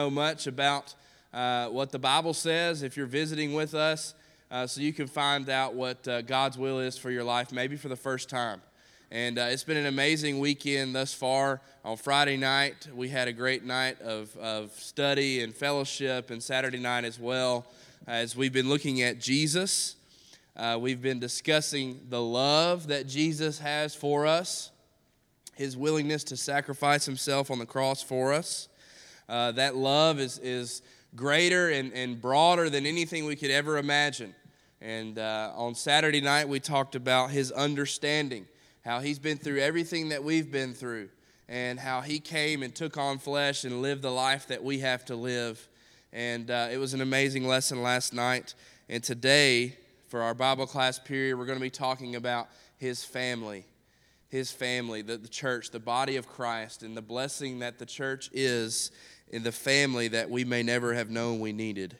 so much about uh, what the Bible says if you're visiting with us, uh, so you can find out what uh, God's will is for your life, maybe for the first time. And uh, it's been an amazing weekend thus far. On Friday night, we had a great night of, of study and fellowship, and Saturday night as well, as we've been looking at Jesus. Uh, we've been discussing the love that Jesus has for us, his willingness to sacrifice himself on the cross for us. Uh, that love is, is greater and, and broader than anything we could ever imagine. And uh, on Saturday night, we talked about his understanding, how he's been through everything that we've been through, and how he came and took on flesh and lived the life that we have to live. And uh, it was an amazing lesson last night. And today, for our Bible class period, we're going to be talking about his family. His family, the, the church, the body of Christ, and the blessing that the church is in the family that we may never have known we needed.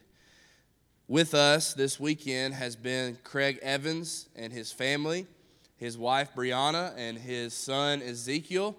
With us this weekend has been Craig Evans and his family, his wife Brianna, and his son Ezekiel.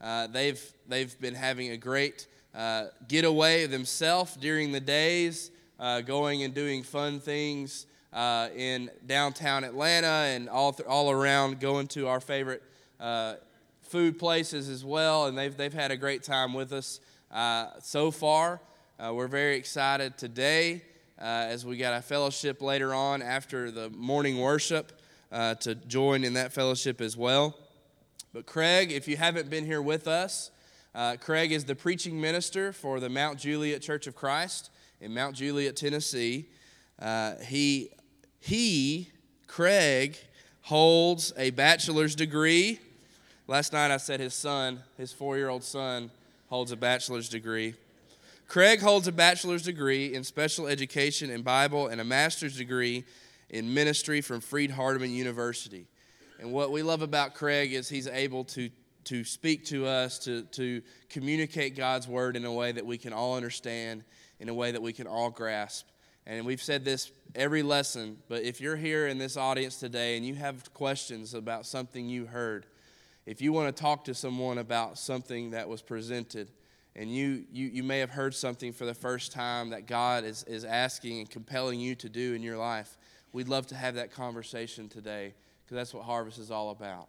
Uh, they've, they've been having a great uh, getaway themselves during the days, uh, going and doing fun things uh, in downtown Atlanta and all, th- all around, going to our favorite uh, food places as well. And they've, they've had a great time with us uh, so far. Uh, we're very excited today uh, as we got a fellowship later on after the morning worship uh, to join in that fellowship as well. But Craig, if you haven't been here with us, Craig is the preaching minister for the Mount Juliet Church of Christ in Mount Juliet, Tennessee. He, he, Craig, holds a bachelor's degree. Last night I said his son, his four year old son, holds a bachelor's degree. Craig holds a bachelor's degree in special education and Bible and a master's degree in ministry from Freed Hardeman University. And what we love about Craig is he's able to, to speak to us, to, to communicate God's word in a way that we can all understand, in a way that we can all grasp. And we've said this every lesson, but if you're here in this audience today and you have questions about something you heard, if you want to talk to someone about something that was presented, and you, you, you may have heard something for the first time that God is, is asking and compelling you to do in your life, we'd love to have that conversation today because that's what Harvest is all about.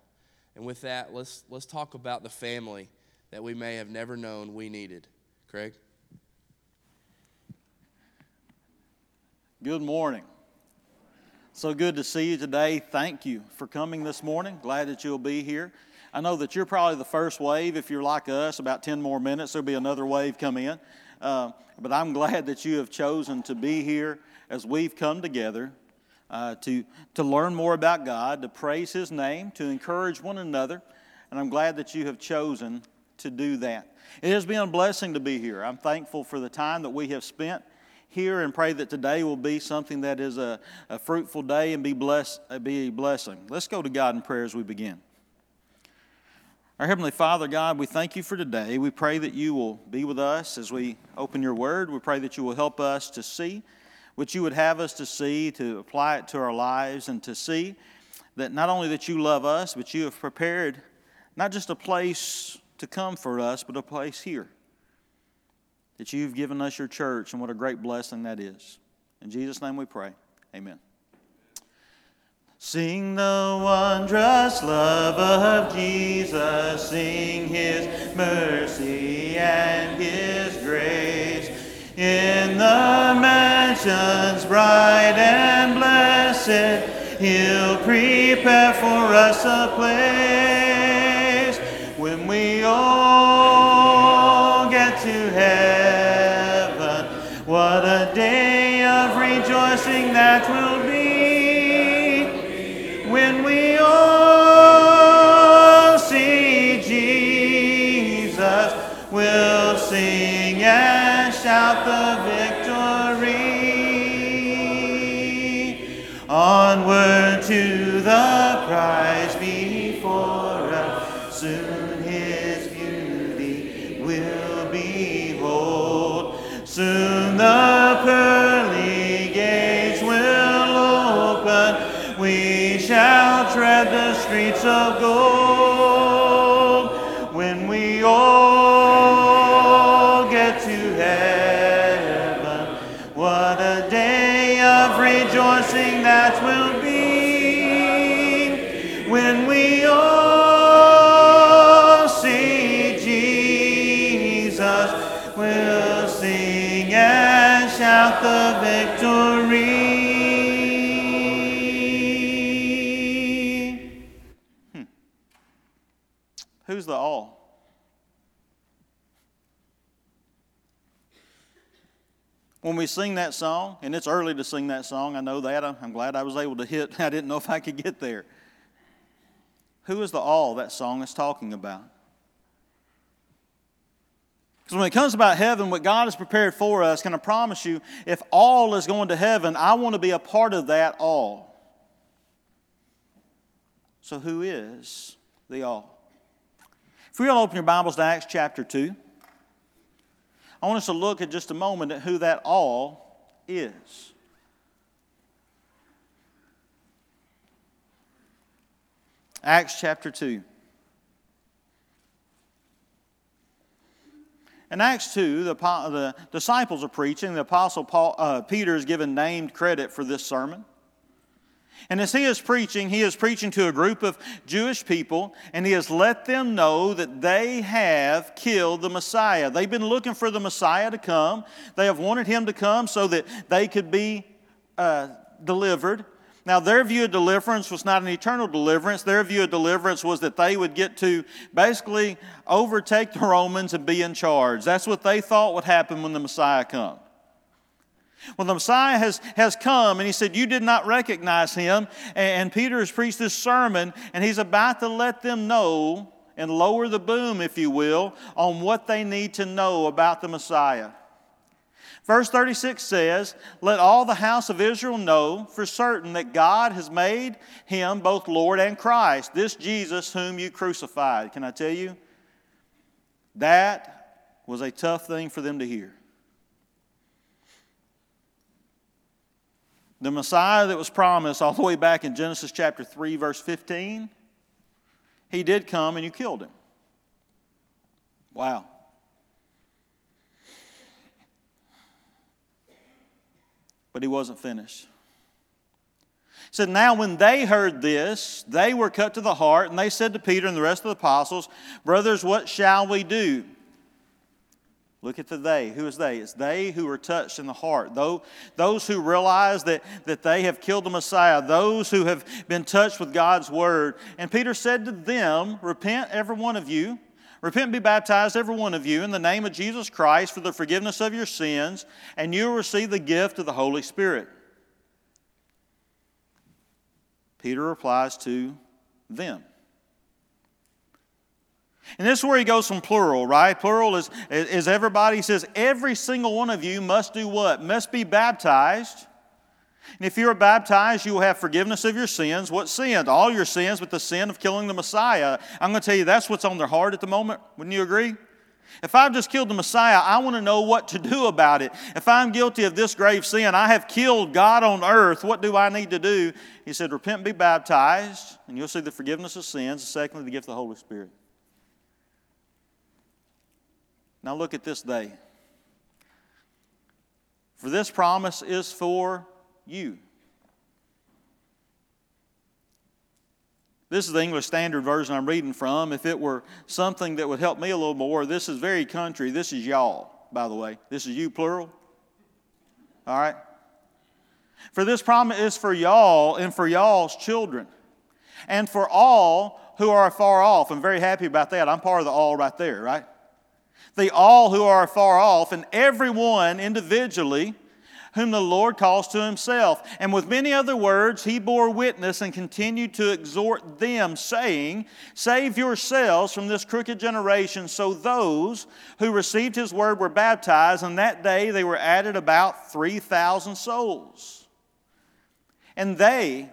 And with that, let's, let's talk about the family that we may have never known we needed. Craig? Good morning. So good to see you today. Thank you for coming this morning. Glad that you'll be here. I know that you're probably the first wave. If you're like us, about 10 more minutes, there'll be another wave come in. Uh, but I'm glad that you have chosen to be here as we've come together uh, to, to learn more about God, to praise His name, to encourage one another. And I'm glad that you have chosen to do that. It has been a blessing to be here. I'm thankful for the time that we have spent here and pray that today will be something that is a, a fruitful day and be, bless, be a blessing. Let's go to God in prayer as we begin. Our Heavenly Father, God, we thank you for today. We pray that you will be with us as we open your word. We pray that you will help us to see what you would have us to see, to apply it to our lives, and to see that not only that you love us, but you have prepared not just a place to come for us, but a place here. That you've given us your church, and what a great blessing that is. In Jesus' name we pray. Amen. Sing the wondrous love of Jesus, sing his mercy and his grace. In the mansions bright and blessed, he'll prepare for us a place when we all get to heaven. What a day of rejoicing that will be when we streets of gold we sing that song, and it's early to sing that song, I know that. I'm glad I was able to hit. I didn't know if I could get there. Who is the all that song is talking about? Because when it comes about heaven, what God has prepared for us, can I promise you, if all is going to heaven, I want to be a part of that all. So, who is the all? If we will open your Bibles to Acts chapter 2. I want us to look at just a moment at who that all is. Acts chapter 2. In Acts 2, the, the disciples are preaching. The apostle Paul, uh, Peter is given named credit for this sermon. And as he is preaching, he is preaching to a group of Jewish people, and he has let them know that they have killed the Messiah. They've been looking for the Messiah to come. They have wanted him to come so that they could be uh, delivered. Now, their view of deliverance was not an eternal deliverance. Their view of deliverance was that they would get to basically overtake the Romans and be in charge. That's what they thought would happen when the Messiah comes. Well, the Messiah has, has come and he said, You did not recognize him. And Peter has preached this sermon and he's about to let them know and lower the boom, if you will, on what they need to know about the Messiah. Verse 36 says, Let all the house of Israel know for certain that God has made him both Lord and Christ, this Jesus whom you crucified. Can I tell you? That was a tough thing for them to hear. The Messiah that was promised all the way back in Genesis chapter 3, verse 15, he did come and you killed him. Wow. But he wasn't finished. He said, Now when they heard this, they were cut to the heart, and they said to Peter and the rest of the apostles, Brothers, what shall we do? Look at the they. Who is they? It's they who are touched in the heart. Those who realize that, that they have killed the Messiah, those who have been touched with God's word. And Peter said to them, Repent, every one of you. Repent and be baptized, every one of you, in the name of Jesus Christ for the forgiveness of your sins, and you will receive the gift of the Holy Spirit. Peter replies to them. And this is where he goes from plural, right? Plural is, is everybody. Says, every single one of you must do what? Must be baptized. And if you are baptized, you will have forgiveness of your sins. What sins? All your sins, but the sin of killing the Messiah. I'm going to tell you that's what's on their heart at the moment. Wouldn't you agree? If I've just killed the Messiah, I want to know what to do about it. If I'm guilty of this grave sin, I have killed God on earth, what do I need to do? He said, Repent and be baptized, and you'll see the forgiveness of sins. Secondly, the gift of the Holy Spirit. Now look at this day. For this promise is for you. This is the English Standard Version I'm reading from. If it were something that would help me a little more, this is very country. This is y'all, by the way. This is you, plural. All right? For this promise is for y'all and for y'all's children, and for all who are far off. I'm very happy about that. I'm part of the all right there, right? The all who are far off, and everyone individually whom the Lord calls to himself. And with many other words, he bore witness and continued to exhort them, saying, Save yourselves from this crooked generation. So those who received his word were baptized, and that day they were added about 3,000 souls. And they,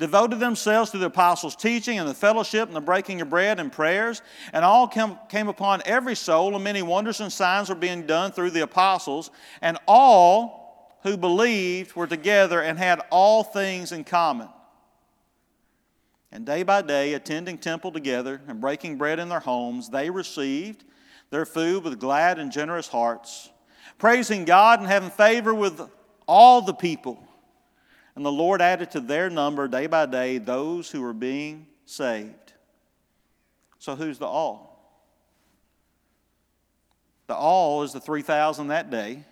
devoted themselves to the apostles' teaching and the fellowship and the breaking of bread and prayers. And all came, came upon every soul, and many wonders and signs were being done through the apostles. And all who believed were together and had all things in common. And day by day, attending temple together and breaking bread in their homes, they received their food with glad and generous hearts, praising God and having favor with all the people. And the Lord added to their number day by day those who were being saved. So, who's the all? The all is the 3,000 that day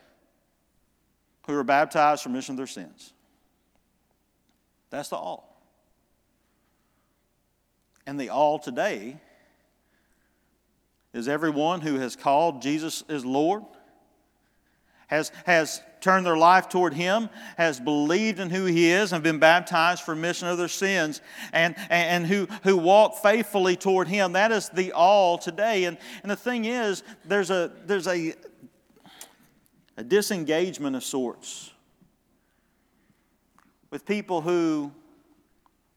who were baptized for remission of their sins. That's the all. And the all today is everyone who has called Jesus as Lord, has, has turned their life toward Him, has believed in who He is, and been baptized for remission of their sins, and, and, and who, who walk faithfully toward Him. That is the all today. And, and the thing is, there's a, there's a, a disengagement of sorts with people who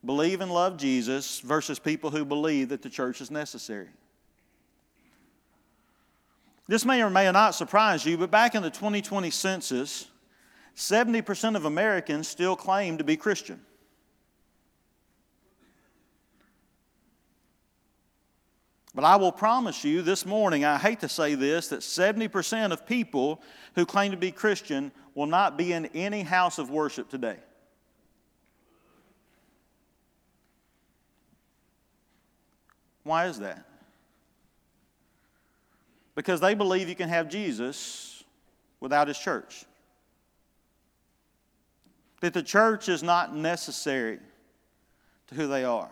believe and love Jesus versus people who believe that the church is necessary. This may or may not surprise you, but back in the 2020 census, 70% of Americans still claim to be Christian. But I will promise you this morning, I hate to say this, that 70% of people who claim to be Christian will not be in any house of worship today. Why is that? Because they believe you can have Jesus without his church. That the church is not necessary to who they are.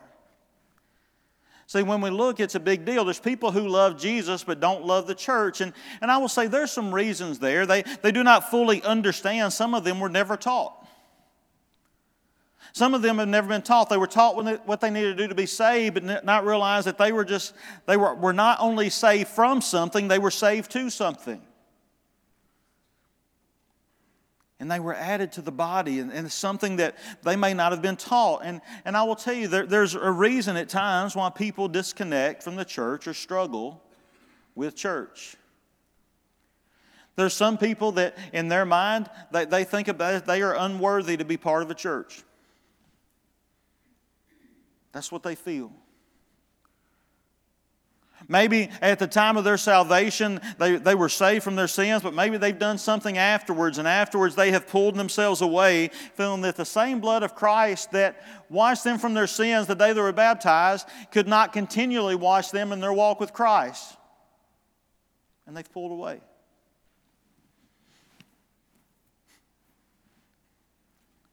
See, when we look, it's a big deal. There's people who love Jesus but don't love the church. And, and I will say there's some reasons there. They, they do not fully understand. Some of them were never taught. Some of them have never been taught. They were taught what they needed to do to be saved, but not realize that they were just, they were, were not only saved from something, they were saved to something. And they were added to the body, and, and something that they may not have been taught. And, and I will tell you, there, there's a reason at times why people disconnect from the church or struggle with church. There's some people that, in their mind, they, they think about it, they are unworthy to be part of a church. That's what they feel. Maybe at the time of their salvation, they, they were saved from their sins, but maybe they've done something afterwards, and afterwards they have pulled themselves away, feeling that the same blood of Christ that washed them from their sins the day they were baptized could not continually wash them in their walk with Christ. And they've pulled away.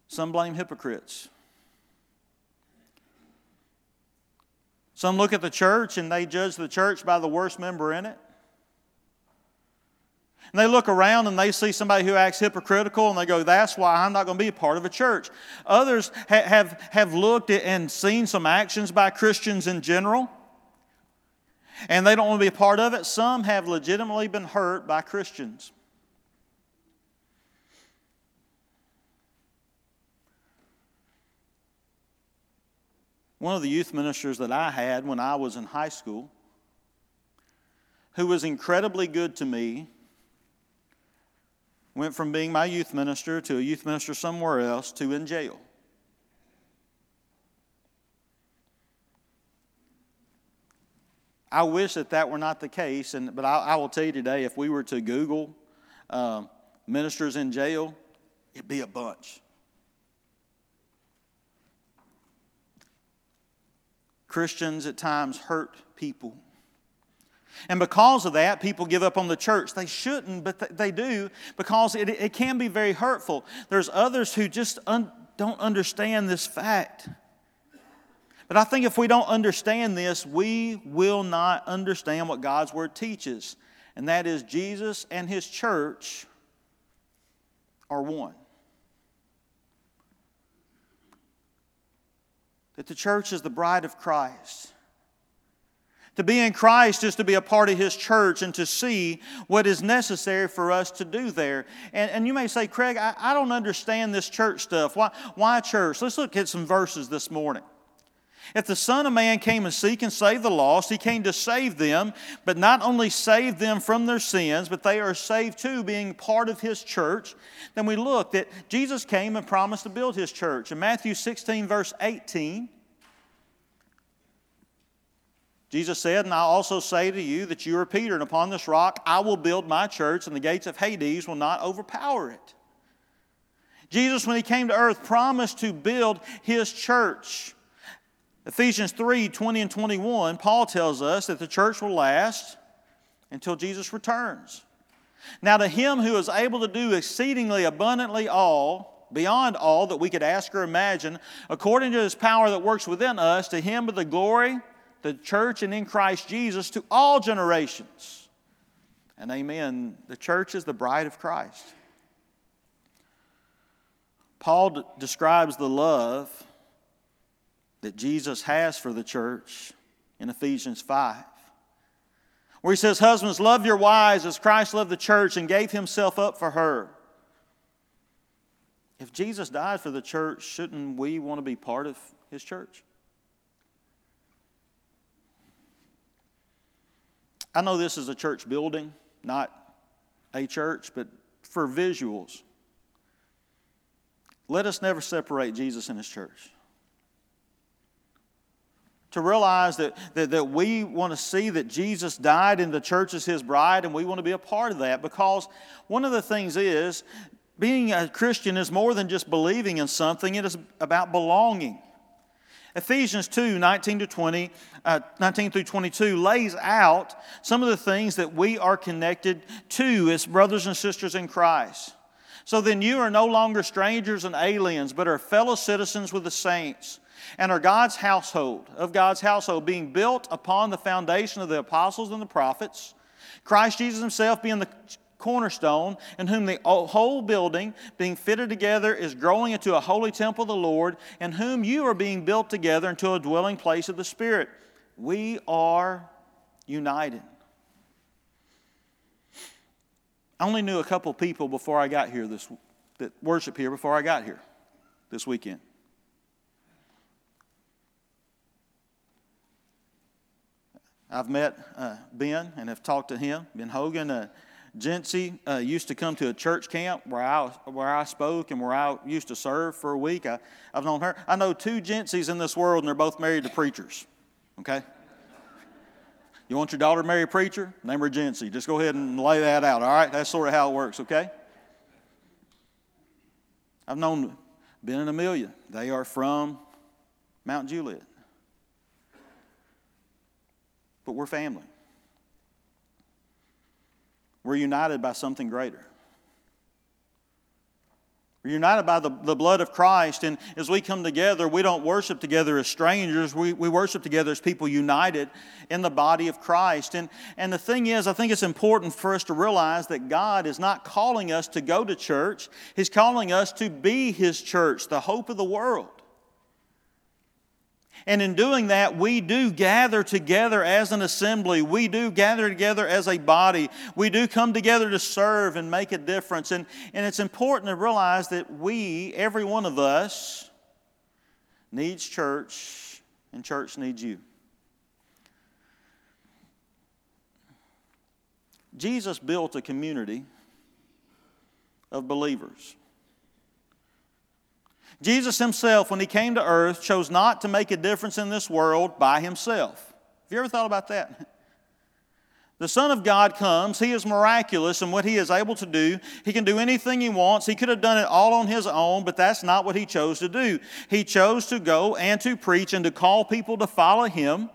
Some blame hypocrites. Some look at the church and they judge the church by the worst member in it. And they look around and they see somebody who acts hypocritical and they go, That's why I'm not going to be a part of a church. Others ha- have, have looked at and seen some actions by Christians in general and they don't want to be a part of it. Some have legitimately been hurt by Christians. One of the youth ministers that I had when I was in high school, who was incredibly good to me, went from being my youth minister to a youth minister somewhere else to in jail. I wish that that were not the case, and, but I, I will tell you today if we were to Google uh, ministers in jail, it'd be a bunch. Christians at times hurt people. And because of that, people give up on the church. They shouldn't, but they do because it, it can be very hurtful. There's others who just un, don't understand this fact. But I think if we don't understand this, we will not understand what God's Word teaches, and that is Jesus and His church are one. That the church is the bride of Christ. To be in Christ is to be a part of His church and to see what is necessary for us to do there. And, and you may say, Craig, I, I don't understand this church stuff. Why, why church? Let's look at some verses this morning. If the Son of Man came and seek and save the lost, he came to save them, but not only save them from their sins, but they are saved too, being part of his church. Then we look that Jesus came and promised to build his church. In Matthew 16, verse 18, Jesus said, And I also say to you that you are Peter, and upon this rock I will build my church, and the gates of Hades will not overpower it. Jesus, when he came to earth, promised to build his church. Ephesians 3 20 and 21, Paul tells us that the church will last until Jesus returns. Now, to him who is able to do exceedingly abundantly all, beyond all that we could ask or imagine, according to his power that works within us, to him be the glory, the church, and in Christ Jesus to all generations. And amen. The church is the bride of Christ. Paul d- describes the love that Jesus has for the church in Ephesians 5 where he says, Husbands, love your wives as Christ loved the church and gave himself up for her. If Jesus died for the church, shouldn't we want to be part of his church? I know this is a church building, not a church, but for visuals, let us never separate Jesus and his church to realize that, that, that we want to see that Jesus died and the church is his bride, and we want to be a part of that because one of the things is being a Christian is more than just believing in something, it is about belonging. Ephesians 2 19 to 20, uh, 19 through 22 lays out some of the things that we are connected to as brothers and sisters in Christ. So then you are no longer strangers and aliens, but are fellow citizens with the saints and are God's household, of God's household, being built upon the foundation of the apostles and the prophets, Christ Jesus himself being the cornerstone, in whom the whole building, being fitted together, is growing into a holy temple of the Lord, in whom you are being built together into a dwelling place of the Spirit. We are united. I only knew a couple people before I got here this that worship here before I got here this weekend. I've met uh, Ben and have talked to him. Ben Hogan, uh, Jency uh, used to come to a church camp where I, where I spoke and where I used to serve for a week. I, I've known her. I know two Jencies in this world, and they're both married to preachers. Okay? You want your daughter to marry a preacher? Name her Jency. Just go ahead and lay that out, all right? That's sort of how it works, okay? I've known Ben and Amelia. They are from Mount Juliet but we're family. We're united by something greater. We're united by the, the blood of Christ, and as we come together, we don't worship together as strangers. We, we worship together as people united in the body of Christ. And, and the thing is, I think it's important for us to realize that God is not calling us to go to church, He's calling us to be His church, the hope of the world. And in doing that, we do gather together as an assembly. We do gather together as a body. We do come together to serve and make a difference. And, and it's important to realize that we, every one of us, needs church, and church needs you. Jesus built a community of believers. Jesus himself, when he came to earth, chose not to make a difference in this world by himself. Have you ever thought about that? The Son of God comes. He is miraculous in what He is able to do. He can do anything He wants. He could have done it all on His own, but that's not what He chose to do. He chose to go and to preach and to call people to follow Him,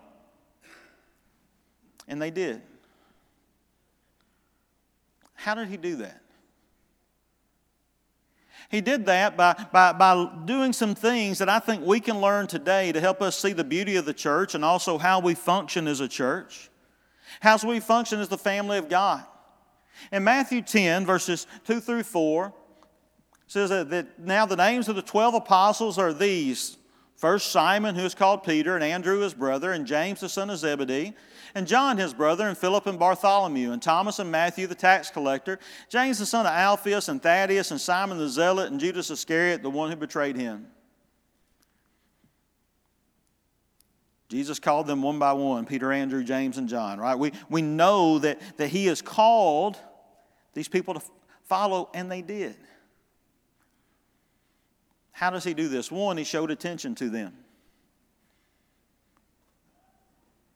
and they did. How did He do that? He did that by, by, by doing some things that I think we can learn today to help us see the beauty of the church and also how we function as a church, how we function as the family of God. In Matthew 10, verses 2 through 4, says that, that now the names of the 12 apostles are these. First, Simon, who is called Peter, and Andrew, his brother, and James, the son of Zebedee, and John, his brother, and Philip and Bartholomew, and Thomas and Matthew, the tax collector, James, the son of Alphaeus, and Thaddeus, and Simon the zealot, and Judas Iscariot, the one who betrayed him. Jesus called them one by one Peter, Andrew, James, and John, right? We, we know that, that he has called these people to follow, and they did. How does he do this? One, he showed attention to them.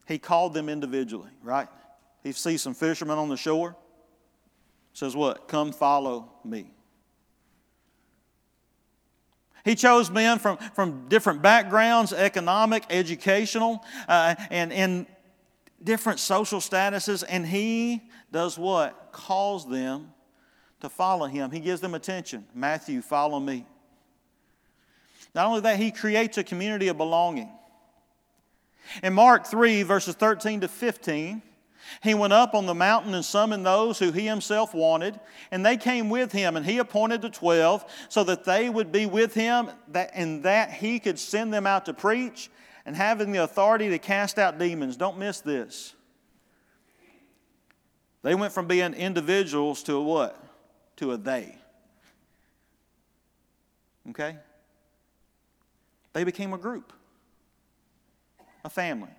He called them individually, right? He sees some fishermen on the shore, says, What? Come follow me. He chose men from, from different backgrounds economic, educational, uh, and, and different social statuses. And He does what? Calls them to follow Him. He gives them attention. Matthew, follow me. Not only that, He creates a community of belonging. In Mark 3, verses 13 to 15, he went up on the mountain and summoned those who he himself wanted, and they came with him, and he appointed the twelve so that they would be with him, that, and that he could send them out to preach and having the authority to cast out demons. Don't miss this. They went from being individuals to a what? To a they. Okay? They became a group, a family.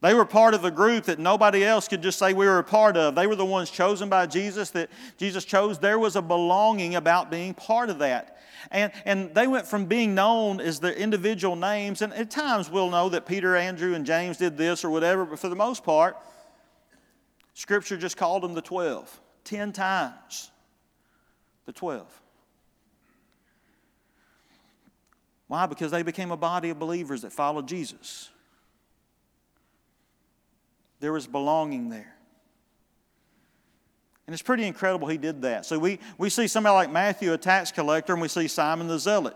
They were part of a group that nobody else could just say we were a part of. They were the ones chosen by Jesus that Jesus chose. There was a belonging about being part of that. And, and they went from being known as their individual names, and at times we'll know that Peter, Andrew, and James did this or whatever, but for the most part, Scripture just called them the 12. Ten times. The 12. Why? Because they became a body of believers that followed Jesus. There was belonging there. And it's pretty incredible he did that. So we, we see somebody like Matthew, a tax collector, and we see Simon the zealot.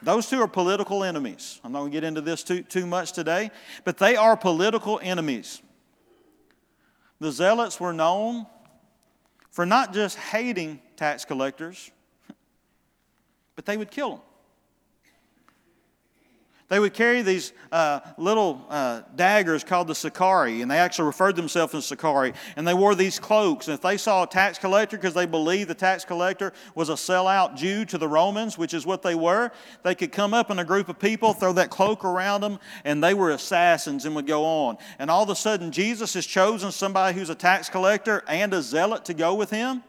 Those two are political enemies. I'm not going to get into this too, too much today, but they are political enemies. The zealots were known for not just hating tax collectors, but they would kill them. They would carry these uh, little uh, daggers called the Sicarii, and they actually referred themselves as Sicarii. And they wore these cloaks. And if they saw a tax collector, because they believed the tax collector was a sellout Jew to the Romans, which is what they were, they could come up in a group of people, throw that cloak around them, and they were assassins and would go on. And all of a sudden, Jesus has chosen somebody who's a tax collector and a zealot to go with him.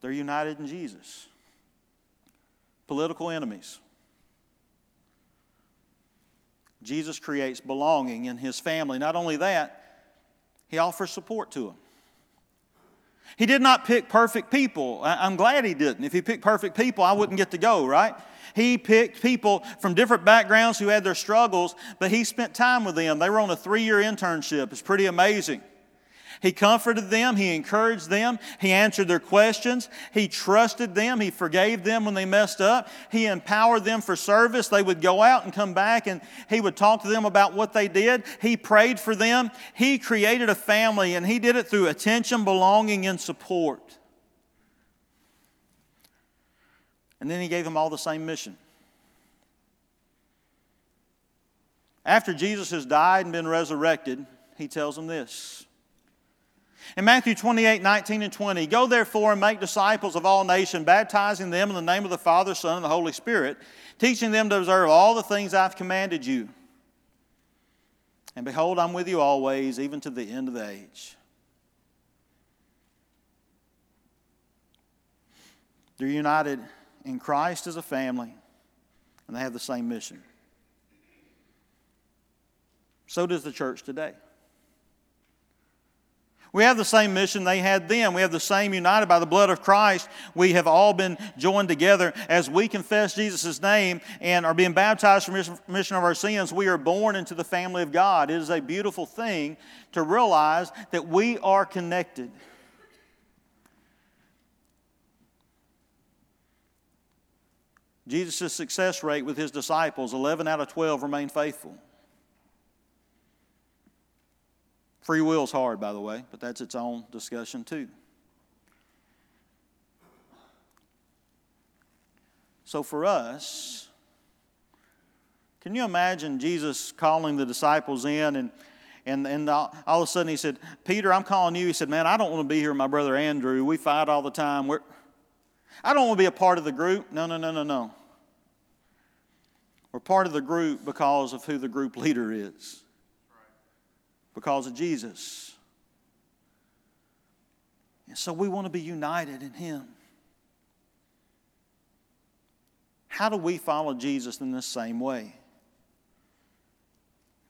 They're united in Jesus political enemies. Jesus creates belonging in his family. Not only that, he offers support to them. He did not pick perfect people. I'm glad he didn't. If he picked perfect people, I wouldn't get to go, right? He picked people from different backgrounds who had their struggles, but he spent time with them. They were on a three year internship. It's pretty amazing. He comforted them, He encouraged them, He answered their questions, He trusted them, He forgave them when they messed up, He empowered them for service. They would go out and come back and He would talk to them about what they did. He prayed for them. He created a family and He did it through attention, belonging, and support. And then He gave them all the same mission. After Jesus has died and been resurrected, He tells them this. In Matthew 28 19 and 20, go therefore and make disciples of all nations, baptizing them in the name of the Father, Son, and the Holy Spirit, teaching them to observe all the things I've commanded you. And behold, I'm with you always, even to the end of the age. They're united in Christ as a family, and they have the same mission. So does the church today. We have the same mission they had then. We have the same united by the blood of Christ. We have all been joined together as we confess Jesus' name and are being baptized for remission of our sins. We are born into the family of God. It is a beautiful thing to realize that we are connected. Jesus' success rate with his disciples 11 out of 12 remain faithful. Free will's hard, by the way, but that's its own discussion too. So for us, can you imagine Jesus calling the disciples in and and, and all, all, of a sudden he said, Peter, I'm calling you. He said, Man, I don't want to be here with my brother Andrew. We fight all the time. We're, I don't want to be a part of the group. No, no, no, no, no. We're part of the group because of who the group leader is because of Jesus. And so we want to be united in Him. How do we follow Jesus in this same way?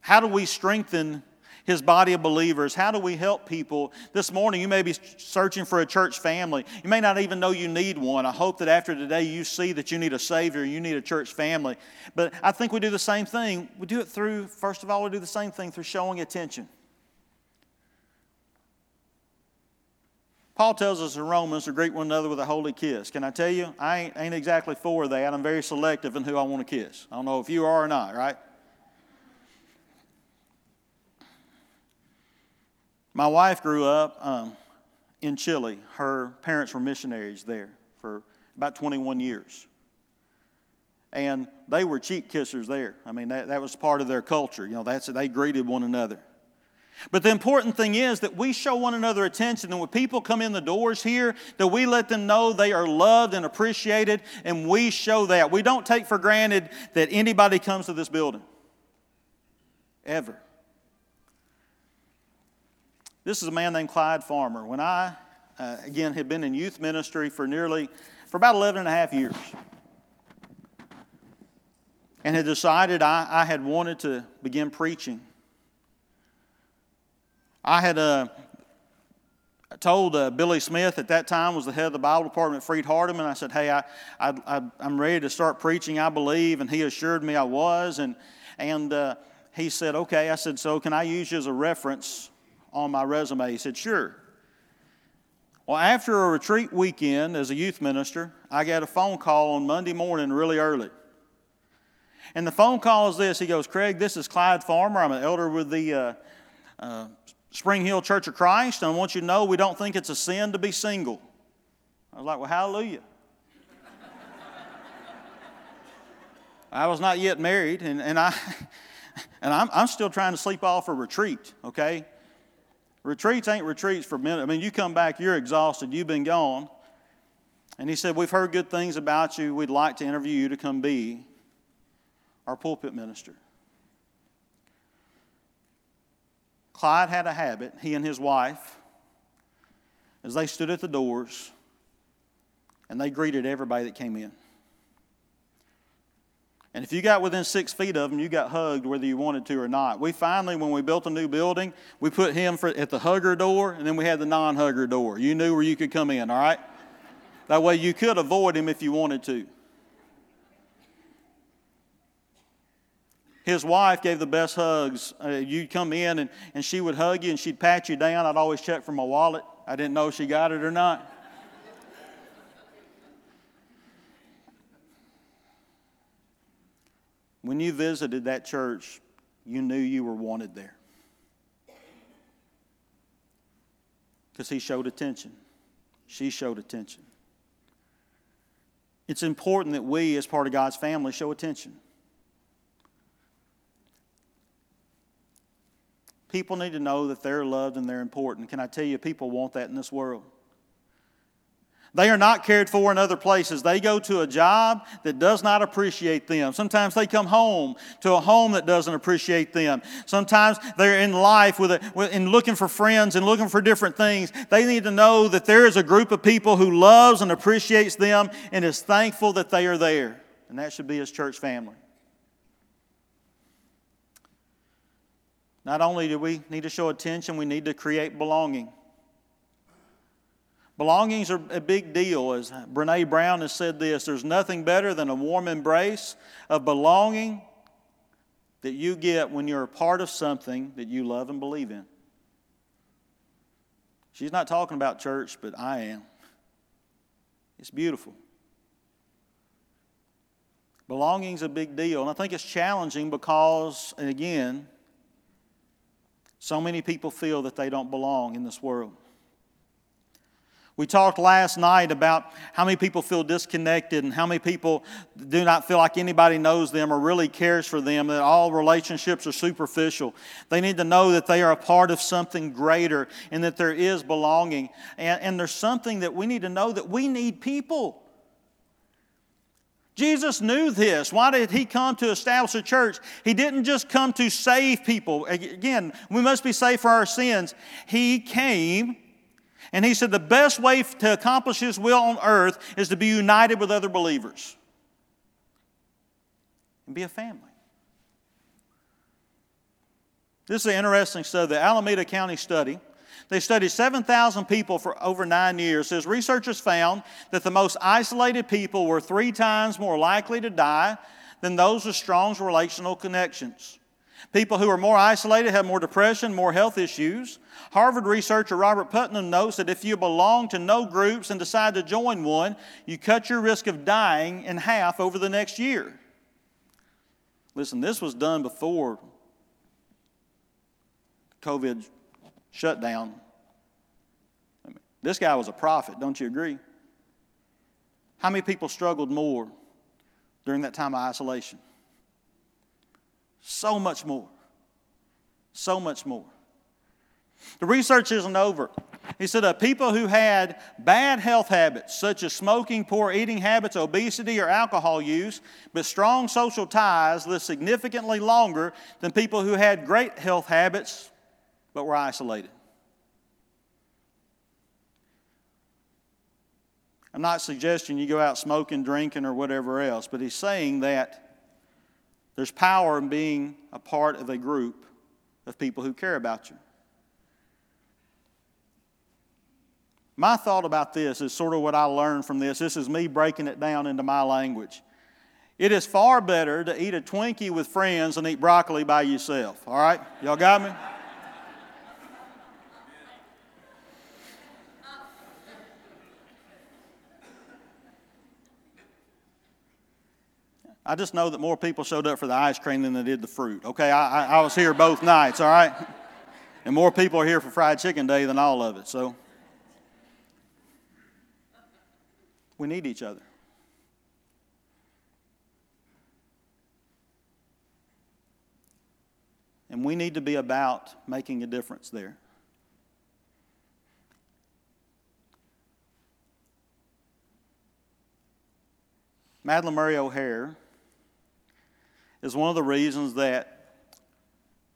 How do we strengthen his body of believers? How do we help people? This morning, you may be searching for a church family. You may not even know you need one. I hope that after today, you see that you need a Savior, you need a church family. But I think we do the same thing. We do it through, first of all, we do the same thing through showing attention. Paul tells us in Romans to greet one another with a holy kiss. Can I tell you, I ain't, ain't exactly for that. I'm very selective in who I want to kiss. I don't know if you are or not, right? My wife grew up um, in Chile. Her parents were missionaries there for about 21 years. And they were cheek kissers there. I mean, that, that was part of their culture. You know, that's they greeted one another. But the important thing is that we show one another attention, and when people come in the doors here, that we let them know they are loved and appreciated, and we show that. We don't take for granted that anybody comes to this building. Ever. This is a man named Clyde Farmer. When I, uh, again, had been in youth ministry for nearly, for about 11 and a half years, and had decided I, I had wanted to begin preaching. I had uh, told uh, Billy Smith at that time was the head of the Bible department at Freed-Hardeman. I said, "Hey, I, I, am ready to start preaching. I believe," and he assured me I was. And and uh, he said, "Okay." I said, "So can I use you as a reference on my resume? He said, Sure. Well, after a retreat weekend as a youth minister, I got a phone call on Monday morning really early. And the phone call is this He goes, Craig, this is Clyde Farmer. I'm an elder with the uh, uh, Spring Hill Church of Christ. And I want you to know we don't think it's a sin to be single. I was like, Well, hallelujah. I was not yet married, and, and, I, and I'm, I'm still trying to sleep off a retreat, okay? Retreats ain't retreats for minutes. I mean, you come back, you're exhausted, you've been gone. And he said, We've heard good things about you. We'd like to interview you to come be our pulpit minister. Clyde had a habit, he and his wife, as they stood at the doors and they greeted everybody that came in. And if you got within six feet of him, you got hugged whether you wanted to or not. We finally, when we built a new building, we put him for, at the hugger door, and then we had the non hugger door. You knew where you could come in, all right? That way you could avoid him if you wanted to. His wife gave the best hugs. Uh, you'd come in and, and she would hug you and she'd pat you down. I'd always check for my wallet. I didn't know if she got it or not. When you visited that church, you knew you were wanted there. Because he showed attention. She showed attention. It's important that we, as part of God's family, show attention. People need to know that they're loved and they're important. Can I tell you, people want that in this world? They are not cared for in other places. They go to a job that does not appreciate them. Sometimes they come home to a home that doesn't appreciate them. Sometimes they're in life with, a, with in looking for friends and looking for different things. They need to know that there is a group of people who loves and appreciates them and is thankful that they are there. And that should be his church family. Not only do we need to show attention, we need to create belonging. Belongings are a big deal. As Brene Brown has said this there's nothing better than a warm embrace of belonging that you get when you're a part of something that you love and believe in. She's not talking about church, but I am. It's beautiful. Belonging's a big deal. And I think it's challenging because, and again, so many people feel that they don't belong in this world. We talked last night about how many people feel disconnected and how many people do not feel like anybody knows them or really cares for them, that all relationships are superficial. They need to know that they are a part of something greater and that there is belonging. And, and there's something that we need to know that we need people. Jesus knew this. Why did he come to establish a church? He didn't just come to save people. Again, we must be saved for our sins. He came and he said the best way to accomplish his will on earth is to be united with other believers and be a family. This is an interesting study, the Alameda County study. They studied 7,000 people for over nine years. His researchers found that the most isolated people were three times more likely to die than those with strong relational connections. People who are more isolated have more depression, more health issues. Harvard researcher Robert Putnam notes that if you belong to no groups and decide to join one, you cut your risk of dying in half over the next year. Listen, this was done before COVID shutdown. I mean, this guy was a prophet, don't you agree? How many people struggled more during that time of isolation? So much more. So much more. The research isn't over. He said, uh, people who had bad health habits, such as smoking, poor eating habits, obesity, or alcohol use, but strong social ties, lived significantly longer than people who had great health habits but we're isolated. I'm not suggesting you go out smoking, drinking, or whatever else, but he's saying that there's power in being a part of a group of people who care about you. My thought about this is sort of what I learned from this. This is me breaking it down into my language. It is far better to eat a Twinkie with friends than eat broccoli by yourself. All right? Y'all got me? I just know that more people showed up for the ice cream than they did the fruit. Okay, I, I, I was here both nights, all right? And more people are here for fried chicken day than all of it, so. We need each other. And we need to be about making a difference there. Madalyn Murray O'Hair is one of the reasons that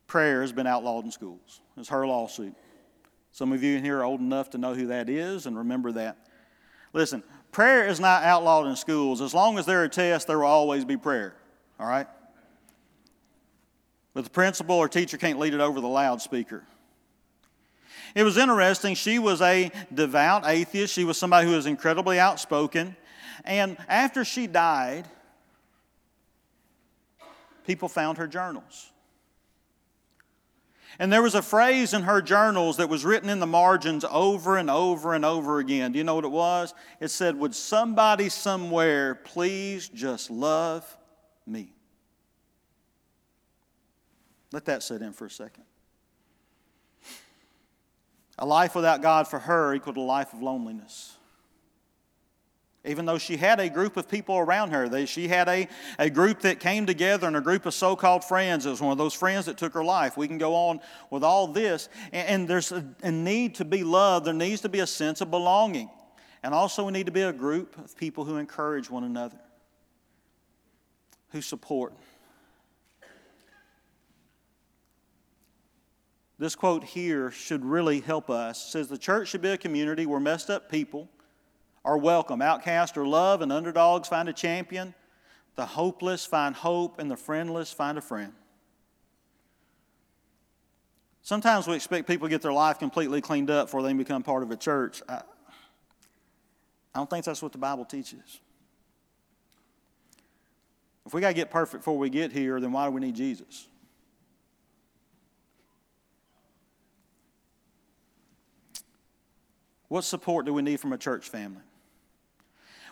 prayer has been outlawed in schools. It's her lawsuit. Some of you in here are old enough to know who that is and remember that. Listen, prayer is not outlawed in schools. As long as there are tests, there will always be prayer. All right? But the principal or teacher can't lead it over the loudspeaker. It was interesting. She was a devout atheist. She was somebody who was incredibly outspoken. And after she died, people found her journals. And there was a phrase in her journals that was written in the margins over and over and over again. Do you know what it was? It said, Would somebody somewhere please just love me? Let that sit in for a second. A life without God for her equaled a life of loneliness. Even though she had a group of people around her, they, she had a, a group that came together and a group of so called friends. It was one of those friends that took her life. We can go on with all this. And, and there's a, a need to be loved, there needs to be a sense of belonging. And also, we need to be a group of people who encourage one another, who support. This quote here should really help us. It says the church should be a community where messed up people are welcome. Outcasts are loved, and underdogs find a champion. The hopeless find hope, and the friendless find a friend. Sometimes we expect people to get their life completely cleaned up before they become part of a church. I, I don't think that's what the Bible teaches. If we got to get perfect before we get here, then why do we need Jesus? What support do we need from a church family?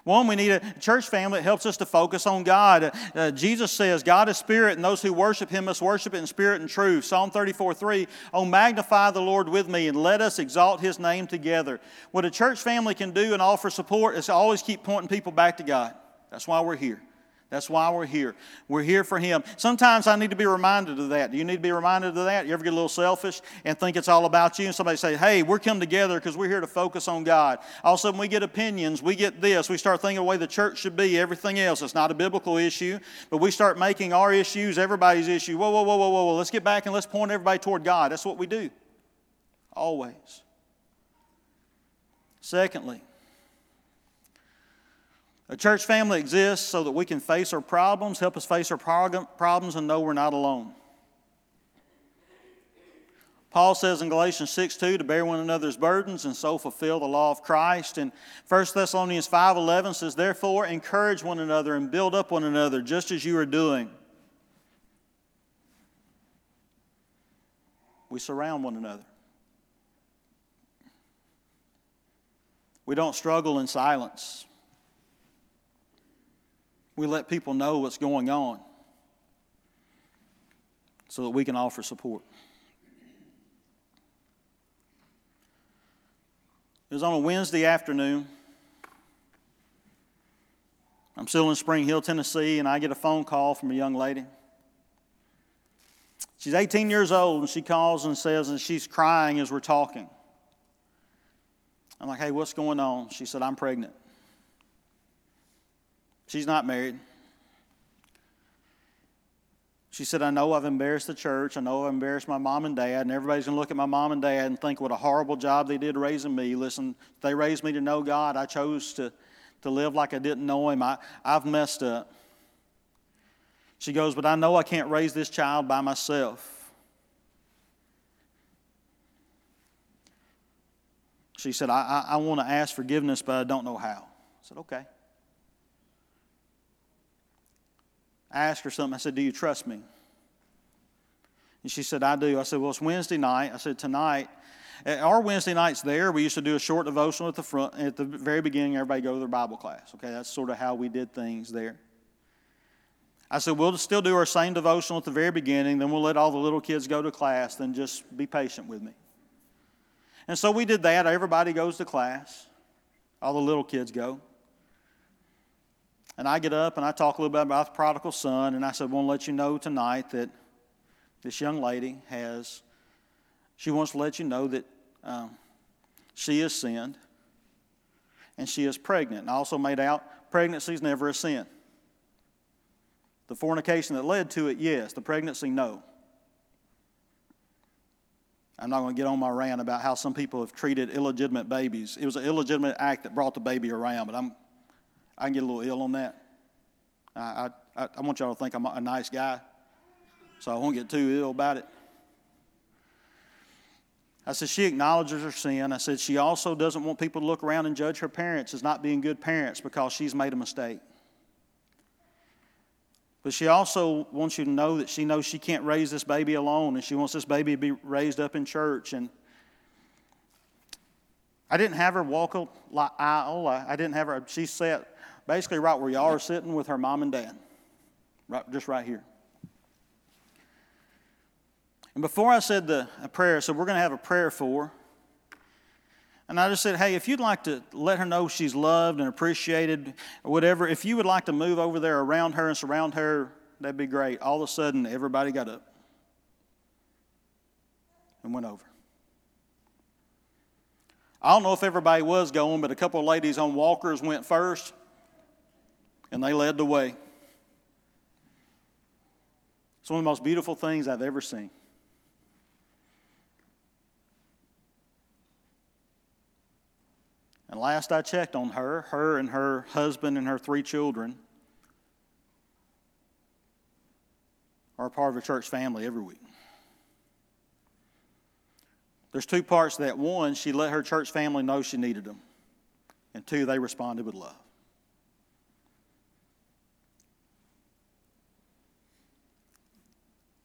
One, we need a church family that helps us to focus on God. Uh, Jesus says, God is spirit, and those who worship him must worship it in spirit and truth. Psalm 34 3, Oh, magnify the Lord with me, and let us exalt his name together. What a church family can do and offer support is always keep pointing people back to God. That's why we're here. That's why we're here. We're here for Him. Sometimes I need to be reminded of that. Do you need to be reminded of that? You ever get a little selfish and think it's all about you? And somebody say, hey, we're come together because we're here to focus on God. All of a sudden, we get opinions. We get this. We start thinking the way the church should be, everything else. It's not a biblical issue, but we start making our issues everybody's issue. Whoa, whoa, whoa, whoa, whoa, whoa. Let's get back and let's point everybody toward God. That's what we do. Always. Secondly, a church family exists so that we can face our problems, help us face our problems, and know we're not alone. Paul says in Galatians 6 2 to bear one another's burdens and so fulfill the law of Christ. And 1 Thessalonians 5 11 says, Therefore, encourage one another and build up one another, just as you are doing. We surround one another. We don't struggle in silence. We let people know what's going on so that we can offer support. It was on a Wednesday afternoon. I'm still in Spring Hill, Tennessee, and I get a phone call from a young lady. She's 18 years old, and she calls and says, and she's crying as we're talking. I'm like, hey, what's going on? She said, I'm pregnant. She's not married. She said, I know I've embarrassed the church. I know I've embarrassed my mom and dad, and everybody's going to look at my mom and dad and think what a horrible job they did raising me. Listen, they raised me to know God. I chose to, to live like I didn't know Him. I, I've messed up. She goes, But I know I can't raise this child by myself. She said, I, I, I want to ask forgiveness, but I don't know how. I said, Okay. I asked her something. I said, Do you trust me? And she said, I do. I said, Well, it's Wednesday night. I said, Tonight, our Wednesday nights there, we used to do a short devotional at the front. At the very beginning, everybody go to their Bible class. Okay, that's sort of how we did things there. I said, We'll still do our same devotional at the very beginning, then we'll let all the little kids go to class, then just be patient with me. And so we did that. Everybody goes to class, all the little kids go. And I get up and I talk a little bit about the prodigal son, and I said, I want to let you know tonight that this young lady has, she wants to let you know that um, she has sinned and she is pregnant. And I also made out pregnancy is never a sin. The fornication that led to it, yes. The pregnancy, no. I'm not going to get on my rant about how some people have treated illegitimate babies. It was an illegitimate act that brought the baby around, but I'm I can get a little ill on that. I, I, I want y'all to think I'm a nice guy, so I won't get too ill about it. I said, she acknowledges her sin. I said, she also doesn't want people to look around and judge her parents as not being good parents because she's made a mistake. But she also wants you to know that she knows she can't raise this baby alone and she wants this baby to be raised up in church. And I didn't have her walk a aisle. I didn't have her, she sat basically right where y'all are sitting with her mom and dad, right, just right here. And before I said the prayer, so we're going to have a prayer for. And I just said, hey, if you'd like to let her know she's loved and appreciated or whatever, if you would like to move over there around her and surround her, that'd be great. All of a sudden, everybody got up and went over. I don't know if everybody was going, but a couple of ladies on walkers went first and they led the way. It's one of the most beautiful things I've ever seen. And last I checked on her, her and her husband and her three children are part of a church family every week. There's two parts to that. One, she let her church family know she needed them. And two, they responded with love.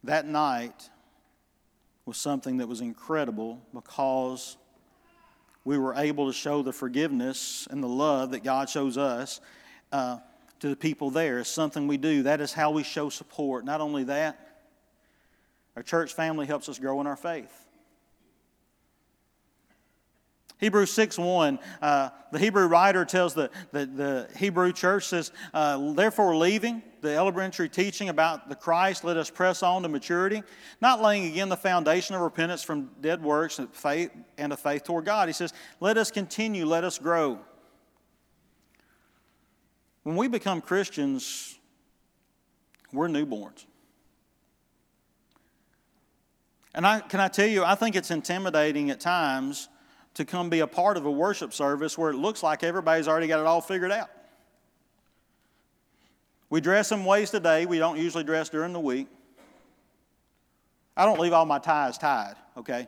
That night was something that was incredible because we were able to show the forgiveness and the love that God shows us uh, to the people there. It's something we do. That is how we show support. Not only that, our church family helps us grow in our faith. Hebrews 6 1, uh, the Hebrew writer tells the, the, the Hebrew church says, uh, Therefore, leaving the elementary teaching about the Christ, let us press on to maturity, not laying again the foundation of repentance from dead works and faith and of faith toward God. He says, Let us continue, let us grow. When we become Christians, we're newborns. And I, can I tell you, I think it's intimidating at times to come be a part of a worship service where it looks like everybody's already got it all figured out. We dress in ways today we don't usually dress during the week. I don't leave all my ties tied, okay?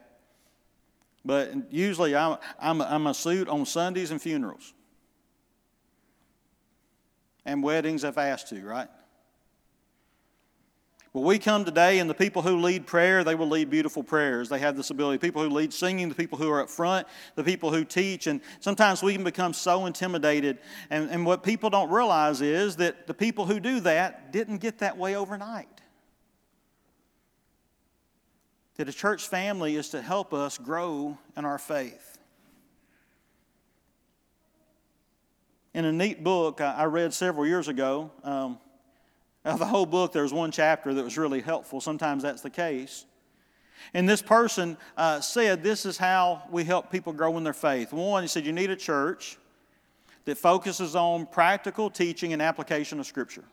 But usually I'm, I'm, I'm a suit on Sundays and funerals. And weddings if asked to, right? But we come today, and the people who lead prayer, they will lead beautiful prayers. They have this ability. People who lead singing, the people who are up front, the people who teach. And sometimes we can become so intimidated. And, and what people don't realize is that the people who do that didn't get that way overnight. That a church family is to help us grow in our faith. In a neat book I read several years ago, um, of the whole book, there was one chapter that was really helpful. Sometimes that's the case. And this person uh, said, This is how we help people grow in their faith. One, he said, You need a church that focuses on practical teaching and application of Scripture.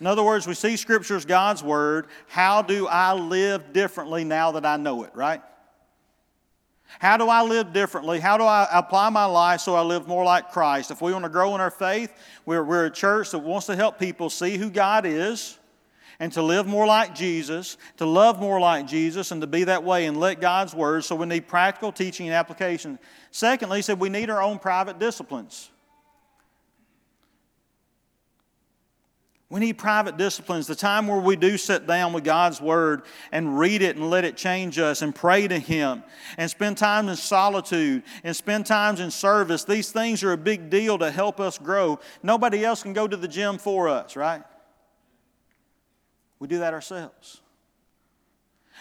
In other words, we see Scripture as God's Word. How do I live differently now that I know it, right? How do I live differently? How do I apply my life so I live more like Christ? If we want to grow in our faith, we're, we're a church that wants to help people see who God is and to live more like Jesus, to love more like Jesus, and to be that way and let God's word. So we need practical teaching and application. Secondly, he said we need our own private disciplines. We need private disciplines, the time where we do sit down with God's Word and read it and let it change us and pray to Him and spend time in solitude and spend times in service. These things are a big deal to help us grow. Nobody else can go to the gym for us, right? We do that ourselves.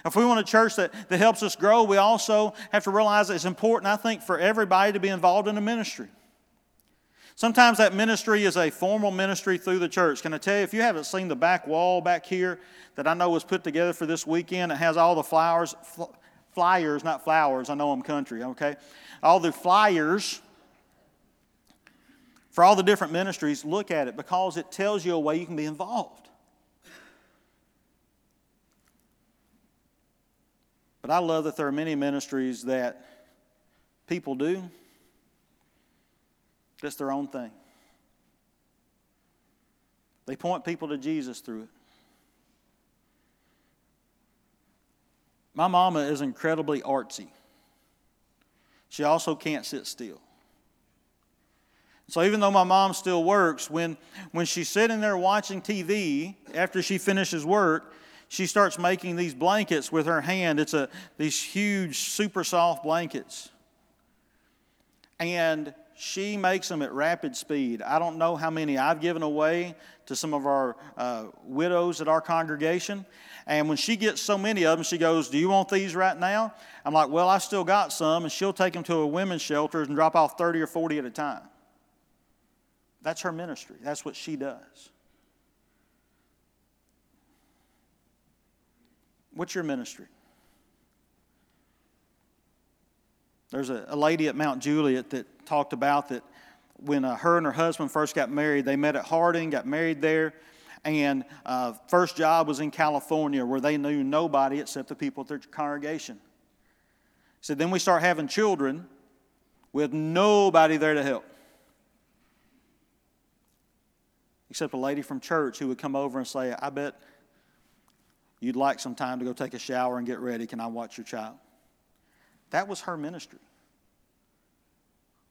If we want a church that, that helps us grow, we also have to realize it's important, I think, for everybody to be involved in a ministry. Sometimes that ministry is a formal ministry through the church. Can I tell you, if you haven't seen the back wall back here that I know was put together for this weekend, it has all the flowers, flyers, not flowers, I know I'm country, okay? All the flyers for all the different ministries, look at it because it tells you a way you can be involved. But I love that there are many ministries that people do just their own thing. They point people to Jesus through it. My mama is incredibly artsy. She also can't sit still. So even though my mom still works, when, when she's sitting there watching TV after she finishes work, she starts making these blankets with her hand. It's a, these huge, super soft blankets. And she makes them at rapid speed. I don't know how many I've given away to some of our uh, widows at our congregation. And when she gets so many of them, she goes, Do you want these right now? I'm like, Well, I still got some. And she'll take them to a women's shelter and drop off 30 or 40 at a time. That's her ministry, that's what she does. What's your ministry? There's a, a lady at Mount Juliet that talked about that when uh, her and her husband first got married, they met at Harding, got married there, and uh, first job was in California where they knew nobody except the people at their congregation. So then we start having children with nobody there to help. Except a lady from church who would come over and say, I bet you'd like some time to go take a shower and get ready. Can I watch your child? That was her ministry.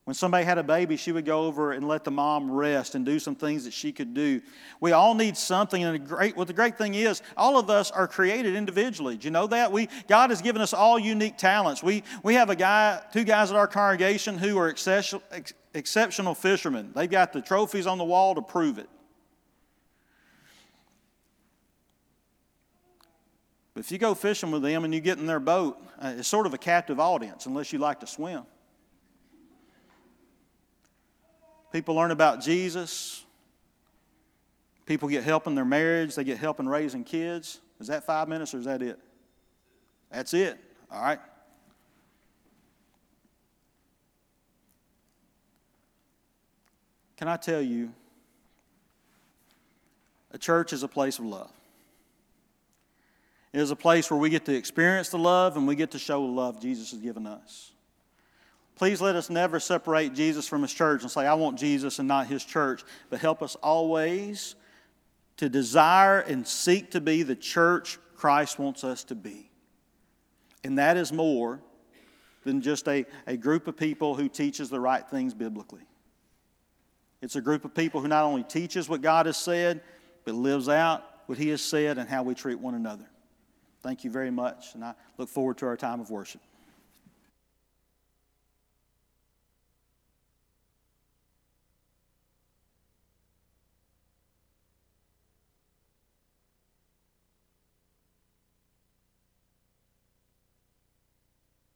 When somebody had a baby, she would go over and let the mom rest and do some things that she could do. We all need something, and the great, what the great thing is, all of us are created individually. Do you know that? We, God has given us all unique talents. We, we have a guy, two guys at our congregation who are exceptional, exceptional fishermen. They've got the trophies on the wall to prove it. But if you go fishing with them and you get in their boat, uh, it's sort of a captive audience unless you like to swim. People learn about Jesus. People get help in their marriage. They get help in raising kids. Is that five minutes or is that it? That's it. All right. Can I tell you, a church is a place of love. It is a place where we get to experience the love and we get to show the love Jesus has given us. Please let us never separate Jesus from his church and say, I want Jesus and not his church, but help us always to desire and seek to be the church Christ wants us to be. And that is more than just a, a group of people who teaches the right things biblically. It's a group of people who not only teaches what God has said, but lives out what He has said and how we treat one another. Thank you very much, and I look forward to our time of worship.